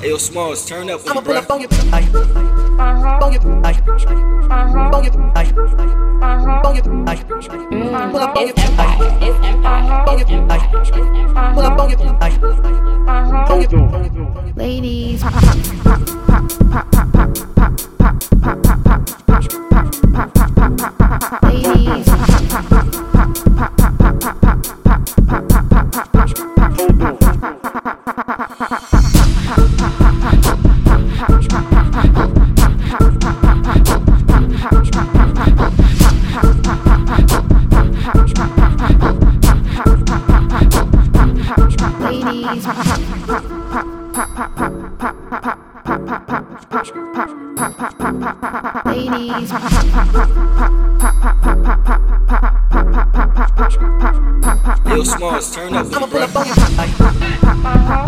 Ayo, Smallz, turn up me, bro. Ladies. Yo, Smallz, turn up. I'ma put a bucket.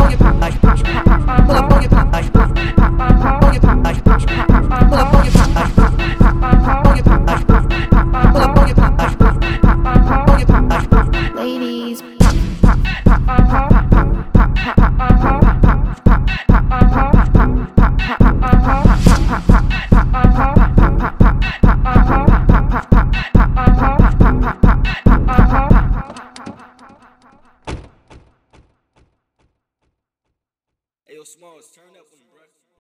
Yo, Smallz, turn up with me, bro.